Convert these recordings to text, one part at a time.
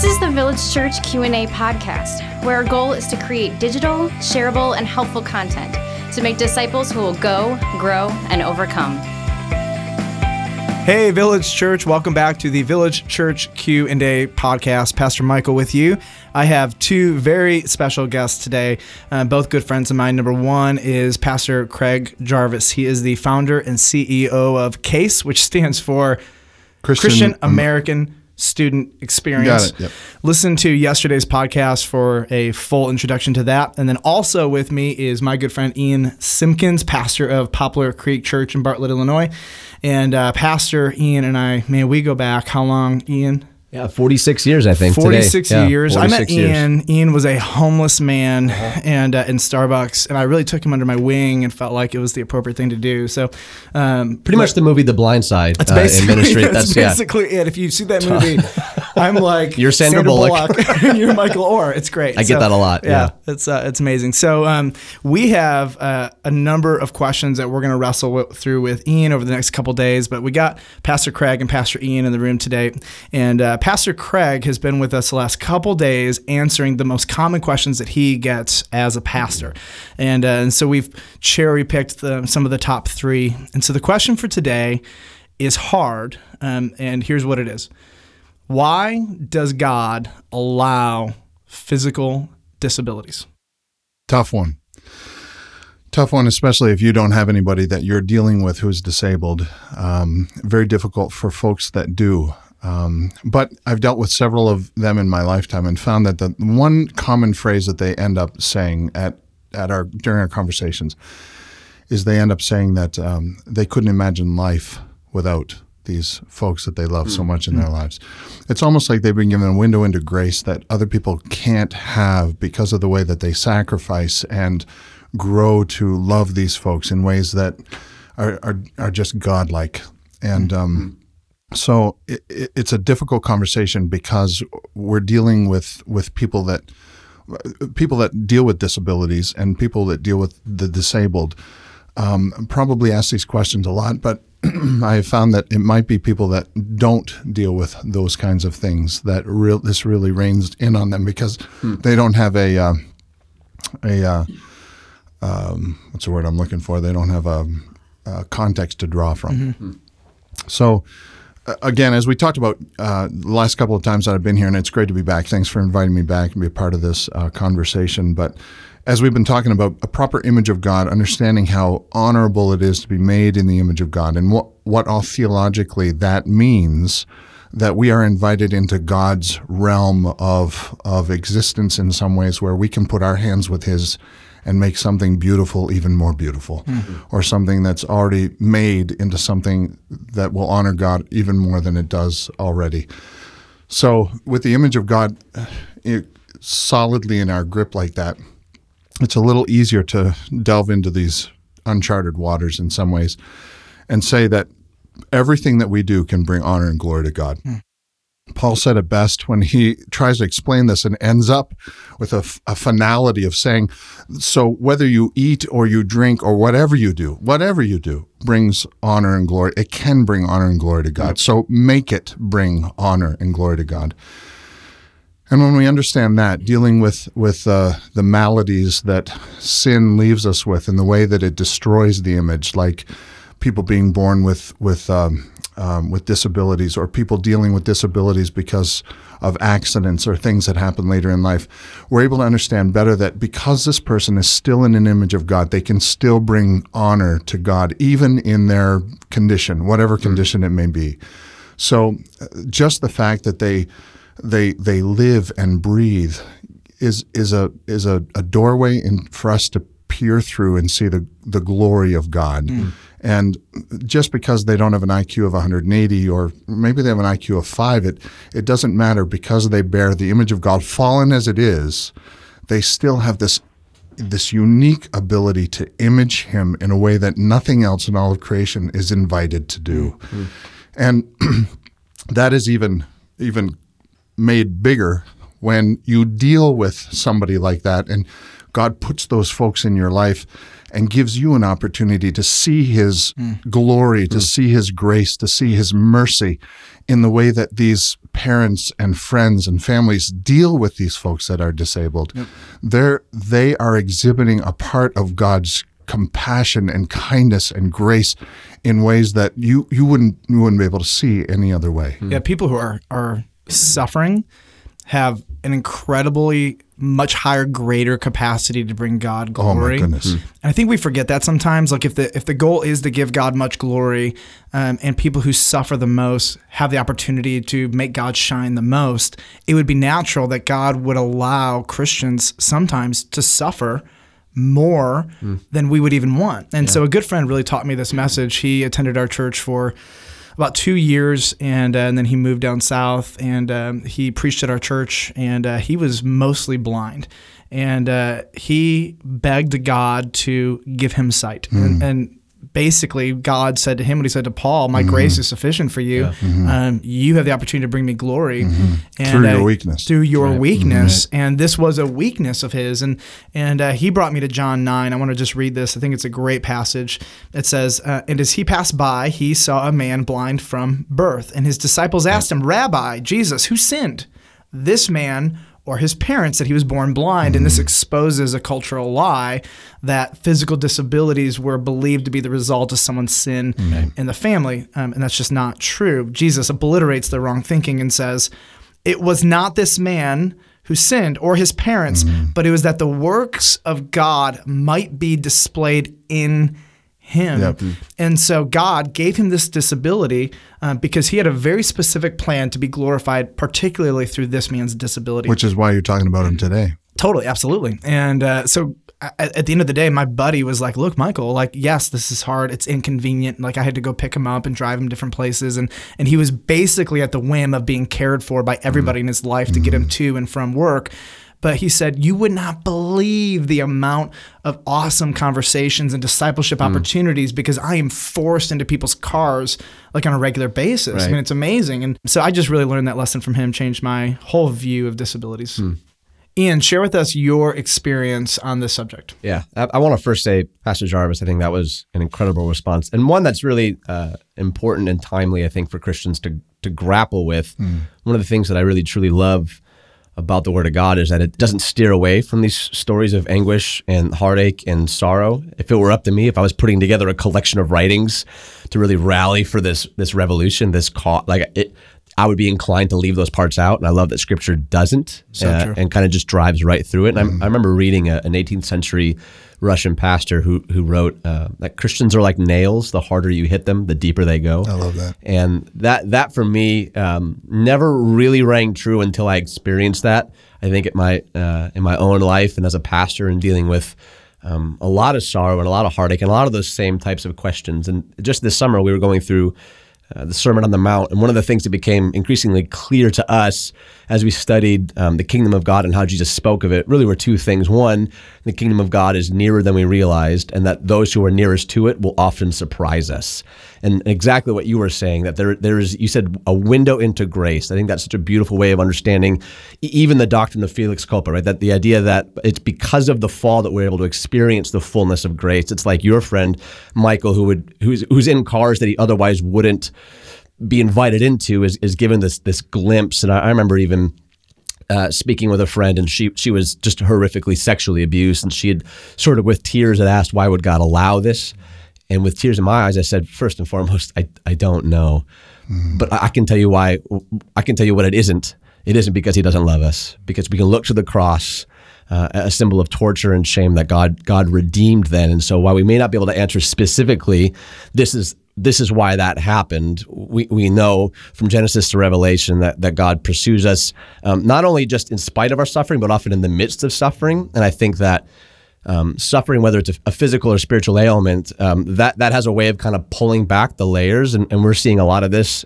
This is the Village Church Q&A podcast, where our goal is to create digital, shareable, and helpful content to make disciples who will go, grow, and overcome. Hey, Village Church! Welcome back to the Village Church Q and A podcast. Pastor Michael with you. I have two very special guests today, uh, both good friends of mine. Number one is Pastor Craig Jarvis. He is the founder and CEO of CASE, which stands for Christian, Christian American Student Experience. Got it, yep. Listen to yesterday's podcast for a full introduction to that. And then also with me is my good friend Ian Simpkins, pastor of Poplar Creek Church in Bartlett, Illinois. And uh, Pastor Ian and I, man, we go back how long, Ian? Yeah, 46 years, I think. today. 46 Yeah, years. I met 46 years. Uh-huh. Ian. Ian was a homeless man and uh, in Starbucks, and I really took him under my wing and felt like it was the appropriate thing to do. So, um, Pretty much the movie The Blind Side. that's uh, in ministry. that's That's, yeah. basically it. If you see that movie, I'm like You're Sandra Bullock. and you're Michael Oher. It's great. I get that a lot, yeah. it's uh, it's amazing. So um, we have uh, a number of questions that we're going to wrestle with, through with Ian over the next couple days. But we got Pastor Craig and Pastor Ian in the room today, and uh, Pastor Craig has been with us the last couple days answering the most common questions that he gets as a pastor, and uh, and so we've cherry picked the, some of the top three. And so the question for today is hard, um, and here's what it is. Why does God allow physical disabilities? Tough one. Tough one, especially if you don't have anybody that you're dealing with who's disabled. Um, very difficult for folks that do. Um, but I've dealt with several of them in my lifetime and found that the one common phrase that they end up saying at, at our during our conversations is they end up saying that um, they couldn't imagine life without these folks that they love so much in their lives. It's almost like they've been given a window into grace that other people can't have because of the way that they sacrifice and grow to love these folks in ways that are, are, are just godlike. And um, so it, it, it's a difficult conversation because we're dealing with, with people that people that deal with disabilities and people that deal with the disabled um, probably ask these questions a lot, but I have found that it might be people that don't deal with those kinds of things that real this really rains in on them because they don't have a uh, a uh, um, what's the word I'm looking for? They don't have a, a context to draw from. So, uh, again, as we talked about uh, the last couple of times that I've been here, and it's great to be back. Thanks for inviting me back and be a part of this uh, conversation. But as we've been talking about a proper image of God, understanding how honorable it is to be made in the image of God, and what what all theologically that means. That we are invited into God's realm of of existence in some ways, where we can put our hands with His and make something beautiful even more beautiful, or something that's already made into something that will honor God even more than it does already. So, with the image of God uh, it, solidly in our grip like that, it's a little easier to delve into these uncharted waters in some ways and say that everything that we do can bring honor and glory to God. Hmm. Paul said it best when he tries to explain this and ends up with a, f- a finality of saying, So whether you eat or you drink or whatever you do, whatever you do brings honor and glory. It can bring honor and glory to God. Hmm. So make it bring honor and glory to God. And when we understand that, dealing with with uh, the maladies that sin leaves us with, and the way that it destroys the image, like people being born with with um, um, with disabilities, or people dealing with disabilities because of accidents or things that happen later in life, we're able to understand better that because this person is still in an image of God, they can still bring honor to God, even in their condition, whatever condition it may be. So, uh, just the fact that they they they live and breathe is is a is a, a doorway in, for us to peer through and see the the glory of God. Hmm. And just because they don't have an IQ of 180 or maybe they have an IQ of 5 it it doesn't matter because they bear the image of God fallen as it is they still have this this unique ability to image him in a way that nothing else in all of creation is invited to do. Hmm. Hmm. And that is even even made bigger when you deal with somebody like that and God puts those folks in your life and gives you an opportunity to see His hmm. glory, to hmm. see His grace, to see His mercy in the way that these parents and friends and families deal with these folks that are disabled. They're, they are exhibiting a part of God's compassion and kindness and grace in ways that you, you wouldn't you wouldn't be able to see any other way. Yeah, people who are are suffering have an incredibly much higher, greater capacity to bring God Oh glory. my goodness. And I think we forget that sometimes. Like if the if the goal is to give God much glory, um, and people who suffer the most have the opportunity to make God shine the most, it would be natural that God would allow Christians sometimes to suffer more than we would even want. And so a good friend really taught me this message. He attended our church for about two years, and, uh, and then he moved down south, and um, he preached at our church, and uh, he was mostly blind, and uh, he begged God to give him sight, and, and basically God said to him what he said to Paul, "My grace is sufficient for you. Um, you have the opportunity to bring me glory, and Through your uh, weakness. through your weakness." And this was a weakness of his, and and uh, he brought me to John nine. I want to just read this. I think it's a great passage. It says, uh, "And as he passed by, he saw a man blind from birth, and his disciples asked him, Rabbi, Jesus, who sinned, this man?" Or his parents that he was born blind, and this exposes a cultural lie that physical disabilities were believed to be the result of someone's sin in the family, um, and that's just not true. Jesus obliterates the wrong thinking and says, it was not this man who sinned or his parents, but it was that the works of God might be displayed in him. Yep. And so God gave him this disability uh, because he had a very specific plan to be glorified, particularly through this man's disability. Which is why you're talking about him today. Totally, absolutely. And uh, so at, at the end of the day, my buddy was like, "Look, Michael, like, yes, this is hard. It's inconvenient. Like, I had to go pick him up and drive him different places, and and he was basically at the whim of being cared for by everybody in his life to get him to and from work." But he said, You would not believe the amount of awesome conversations and discipleship hmm. opportunities because I am forced into people's cars like on a regular basis. I mean, it's amazing. And so I just really learned that lesson from him, changed my whole view of disabilities. Hmm. Ian, share with us your experience on this subject. Yeah, I, I want to first say, Pastor Jarvis, I think that was an incredible response, and one that's really uh, important and timely. I think for Christians to to grapple with. Hmm. One of the things that I really truly love about the Word of God is that it doesn't steer away from these stories of anguish and heartache and sorrow. If it were up to me, if I was putting together a collection of writings to really rally for this this revolution, this cause, like it. I would be inclined to leave those parts out, and I love that Scripture doesn't, uh, and kind of just drives right through it. And I, I remember reading a, an 18th century Russian pastor who who wrote uh, that Christians are like nails. The harder you hit them, the deeper they go. I love that. And that that for me um, never really rang true until I experienced that. I think at my uh, in my own life and as a pastor and dealing with um, a lot of sorrow and a lot of heartache and a lot of those same types of questions. And just this summer we were going through uh, the Sermon on the Mount. And one of the things that became increasingly clear to us as we studied um, the kingdom of God and how Jesus spoke of it really were two things. One, the kingdom of God is nearer than we realized, and that those who are nearest to it will often surprise us. And exactly what you were saying, that there, there is, you said, a window into grace. I think that's such a beautiful way of understanding even the doctrine of Felix Culpa, right? That the idea that it's because of the fall that we're able to experience the fullness of grace. It's like your friend Michael, who would who's who's in cars that he otherwise wouldn't be invited into, is is given this this glimpse. And I, I remember even uh, speaking with a friend, and she she was just horrifically sexually abused, and she had sort of with tears had asked, "Why would God allow this?" And with tears in my eyes, I said, first and foremost, I I don't know, but I, I can tell you why. I can tell you what it isn't. It isn't because He doesn't love us, because we can look to the cross. Uh, a symbol of torture and shame that God God redeemed then, and so while we may not be able to answer specifically, this is this is why that happened. We, we know from Genesis to Revelation that, that God pursues us um, not only just in spite of our suffering, but often in the midst of suffering. And I think that um, suffering, whether it's a, physical or spiritual ailment, um, that that has a way of kind of pulling back the layers, and, and we're seeing a lot of this.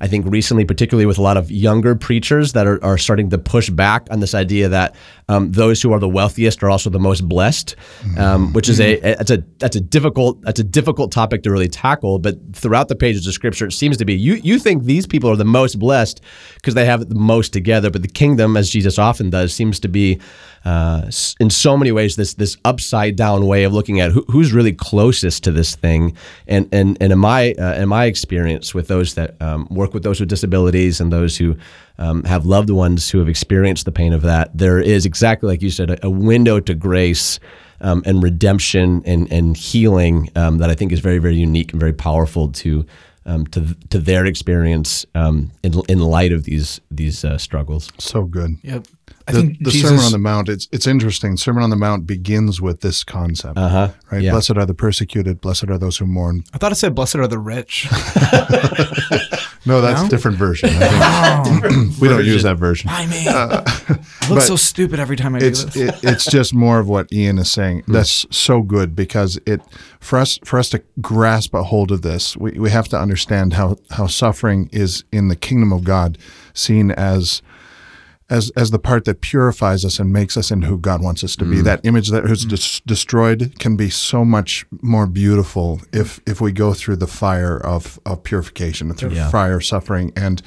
I think recently, particularly with a lot of younger preachers that are, are starting to push back on this idea that um, those who are the wealthiest are also the most blessed, um, which is a that's a that's a difficult that's a difficult topic to really tackle. But throughout the pages of Scripture, it seems to be you you think these people are the most blessed because they have the most together, but the kingdom, as Jesus often does, seems to be uh, in so many ways this this upside down way of looking at who, who's really closest to this thing. And and and in my uh, in my experience with those that um, work with those with disabilities and those who um, have loved ones who have experienced the pain of that, there is exactly like you said, a, a window to grace. Um, and redemption and, and healing um, that I think is very, very unique and very powerful to um, to to their experience um, in in light of these these uh, struggles. So good. Yep. I the, think the Jesus, Sermon on the Mount, it's it's interesting. Sermon on the Mount begins with this concept. Uh-huh. Right? Yeah. Blessed are the persecuted, blessed are those who mourn. I thought it said, "Blessed are the rich." No, that's a different version. I think. we don't use that version. I mean, I look so stupid every time I do It's this. it, it's just more of what Ian is saying. Hmm. That's so good because it for us for us to grasp a hold of this, we, we have to understand how how suffering is in the kingdom of God seen as as as the part that purifies us and makes us into who God wants us to be. That image that is des- destroyed can be so much more beautiful if if we go through the fire of of purification, through Yeah. fire of suffering. And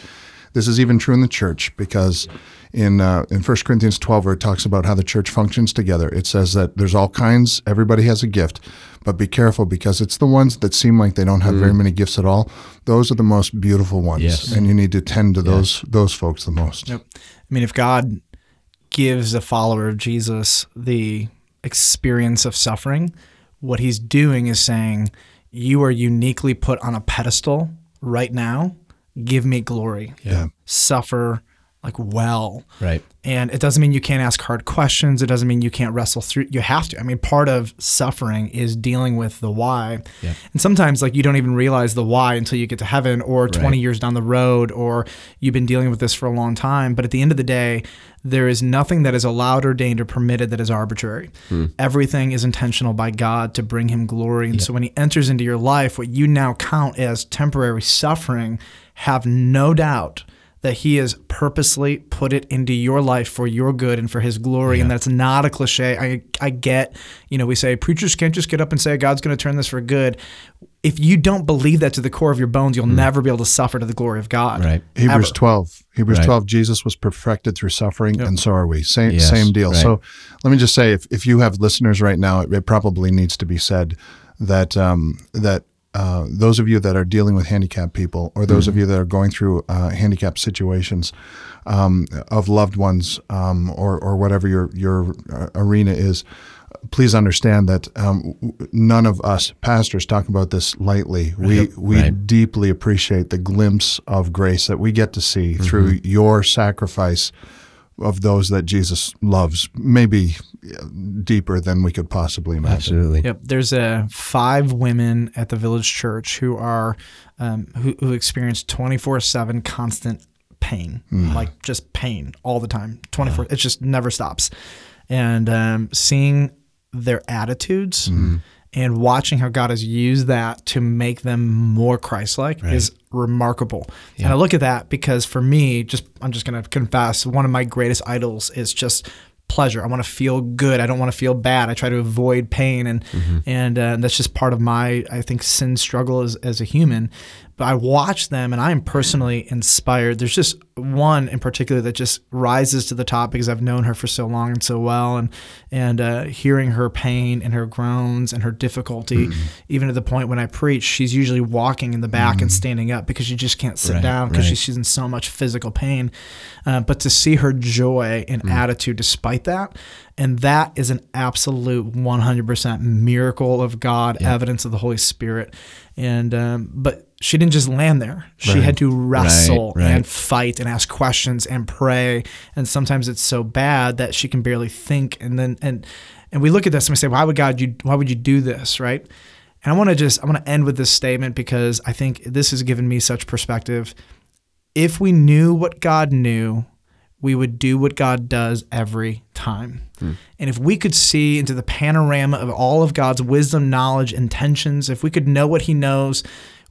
this is even true in the church because in uh, in 1 Corinthians 12 where it talks about how the church functions together, it says that there's all kinds, everybody has a gift, but be careful because it's the ones that seem like they don't have very mm. many gifts at all. Those are the most beautiful ones, Yes. and you need to tend to those those folks the most. Yep. I mean, if God gives a follower of Jesus the experience of suffering, what he's doing is saying, You are uniquely put on a pedestal right now. Give me glory. Yeah. Suffer like well. Right. And it doesn't mean you can't ask hard questions. It doesn't mean you can't wrestle through. You have to. I mean, part of suffering is dealing with the why. Yeah. And sometimes, like, you don't even realize the why until you get to heaven or 20 years down the road, or you've been dealing with this for a long time. But at the end of the day, there is nothing that is allowed, ordained, or permitted that is arbitrary. Hmm. Everything is intentional by God to bring him glory. And so when he enters into your life, what you now count as temporary suffering, have no doubt that he has purposely put it into your life for your good and for his glory and that's not a cliche i i get you know we say preachers can't just get up and say god's going to turn this for good if you don't believe that to the core of your bones you'll never be able to suffer to the glory of god Right. Hebrews Ever. 12. Hebrews Right. 12, Jesus was perfected through suffering, and so are we. Same, Yes, same deal. right. So let me just say if, if you have listeners right now, it, it probably needs to be said that, um, that uh, those of you that are dealing with handicapped people, or those of you that are going through uh, handicapped situations um, of loved ones, um, or, or whatever your, your uh, arena is, please understand that um, w- none of us pastors talk about this lightly. We we Right. deeply appreciate the glimpse of grace that we get to see Mm-hmm. through your sacrifice of those that Jesus loves, maybe deeper than we could possibly imagine. Absolutely. Yep. There's uh, five women at the village church who are um, who, who experience 24 seven constant pain, like just pain all the time. 24. It just never stops. And um, seeing their attitudes and watching how God has used that to make them more Christ-like is remarkable. And I look at that because for me, just I'm just going to confess, one of my greatest idols is just pleasure. I want to feel good. I don't want to feel bad. I try to avoid pain, and and uh, that's just part of my I think sin struggle as as a human. But I watch them, and I am personally inspired. There's just one in particular that just rises to the top because I've known her for so long and so well, and and uh, hearing her pain and her groans and her difficulty, even to the point when I preach, she's usually walking in the back and standing up because she just can't sit Right, down because right. she's in so much physical pain. Uh, but to see her joy and attitude despite that, and that is an absolute 100% miracle of God, evidence of the Holy Spirit. And um, but she didn't just land there; she had to wrestle right. and fight and ask questions and pray. And sometimes it's so bad that she can barely think. And then and and we look at this and we say, "Why would God? You why would you do this?" Right? And I want to just I want to end with this statement because I think this has given me such perspective. If we knew what God knew, we would do what God does every time. And if we could see into the panorama of all of God's wisdom, knowledge, intentions, if we could know what He knows,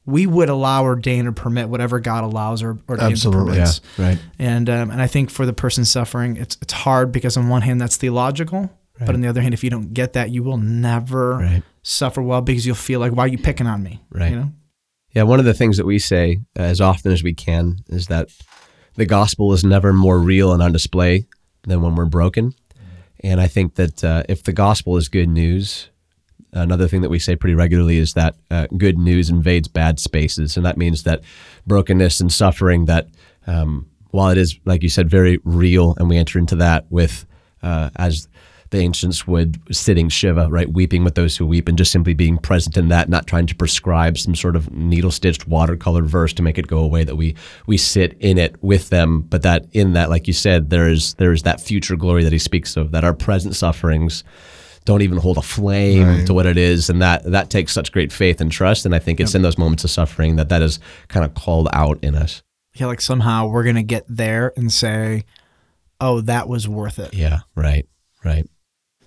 we would allow, ordain, or permit whatever God allows or ordains or Absolutely. permits. Yeah, right. And um, and I think for the person suffering, it's it's hard because on one hand that's theological, but on the other hand, if you don't get that, you will never Right. suffer well because you'll feel like, why are you picking on me? Right. You know? Yeah, one of the things that we say as often as we can is that the gospel is never more real and on display than when we're broken. And I think that uh, if the gospel is good news, another thing that we say pretty regularly is that uh, good news invades bad spaces, and that means that brokenness and suffering that um, while it is like you said very real, and we enter into that with uh, as the ancients would sitting shiva, right, weeping with those who weep, and just simply being present in that, not trying to prescribe some sort of needle stitched watercolor verse to make it go away. That we we sit in it with them, but that in that, like you said, there is there is that future glory that he speaks of. That our present sufferings don't even hold a flame right. to what it is, and that that takes such great faith and trust. And I think it's yep. in those moments of suffering that that is kind of called out in us. Yeah, like somehow we're gonna get there and say, "Oh, that was worth it." Yeah, right, right.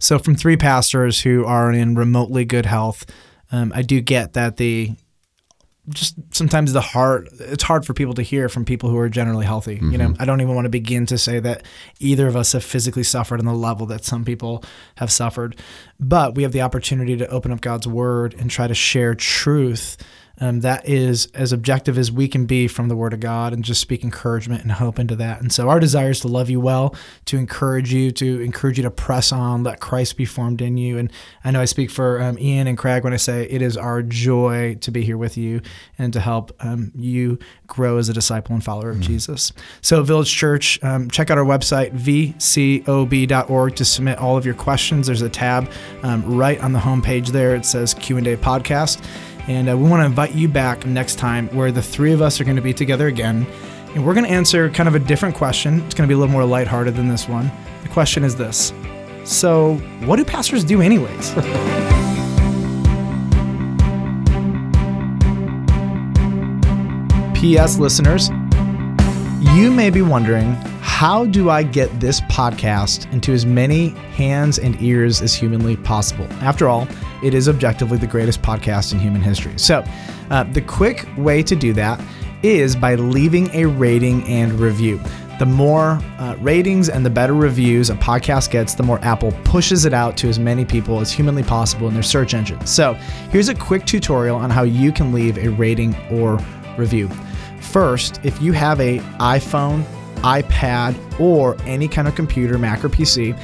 So, from three pastors who are in remotely good health, um, I do get that the just sometimes the heart it's hard for people to hear from people who are generally healthy mm-hmm. you know mm-hmm. i don't even want to begin to say that either of us have physically suffered on the level that some people have suffered but we have the opportunity to open up god's word and try to share truth um, that is as objective as we can be from the Word of God and just speak encouragement and hope into that. And so our desire is to love you well, to encourage you, to encourage you to press on, let Christ be formed in you. And I know I speak for um, Ian and Craig when I say it is our joy to be here with you and to help um, you grow as a disciple and follower of mm-hmm. Jesus. So Village Church, um, check out our website, vcob.org to submit all of your questions. There's a tab um, right on the homepage there. It says Q&A podcast. And uh, we want to invite you back next time where the three of us are going to be together again. And we're going to answer kind of a different question. It's going to be a little more lighthearted than this one. The question is this So, what do pastors do, anyways? P.S. listeners, you may be wondering how do I get this podcast into as many hands and ears as humanly possible? After all, it is objectively the greatest podcast in human history. So, uh, the quick way to do that is by leaving a rating and review. The more uh, ratings and the better reviews a podcast gets, the more Apple pushes it out to as many people as humanly possible in their search engine. So, here's a quick tutorial on how you can leave a rating or review. First, if you have a iPhone, iPad, or any kind of computer, Mac or PC,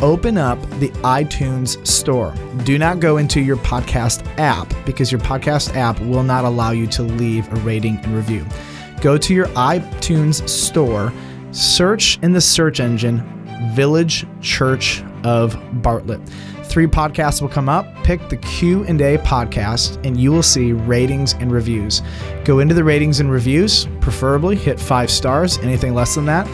open up the iTunes store. Do not go into your podcast app because your podcast app will not allow you to leave a rating and review. Go to your iTunes store, search in the search engine Village Church of Bartlett three podcasts will come up. Pick the Q&A podcast and you will see ratings and reviews. Go into the ratings and reviews, preferably hit five stars. Anything less than that,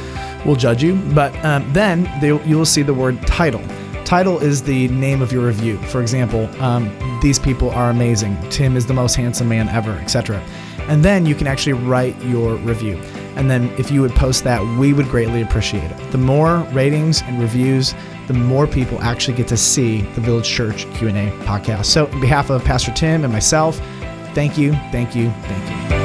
we'll judge you. But um, then you will see the word title. Title is the name of your review. For example, um, these people are amazing. Tim is the most handsome man ever, etc. And then you can actually write your review. And then if you would post that, we would greatly appreciate it. The more ratings and reviews, the more people actually get to see the Village Church Q&A podcast. So, on behalf of Pastor Tim and myself, thank you, thank you, thank you.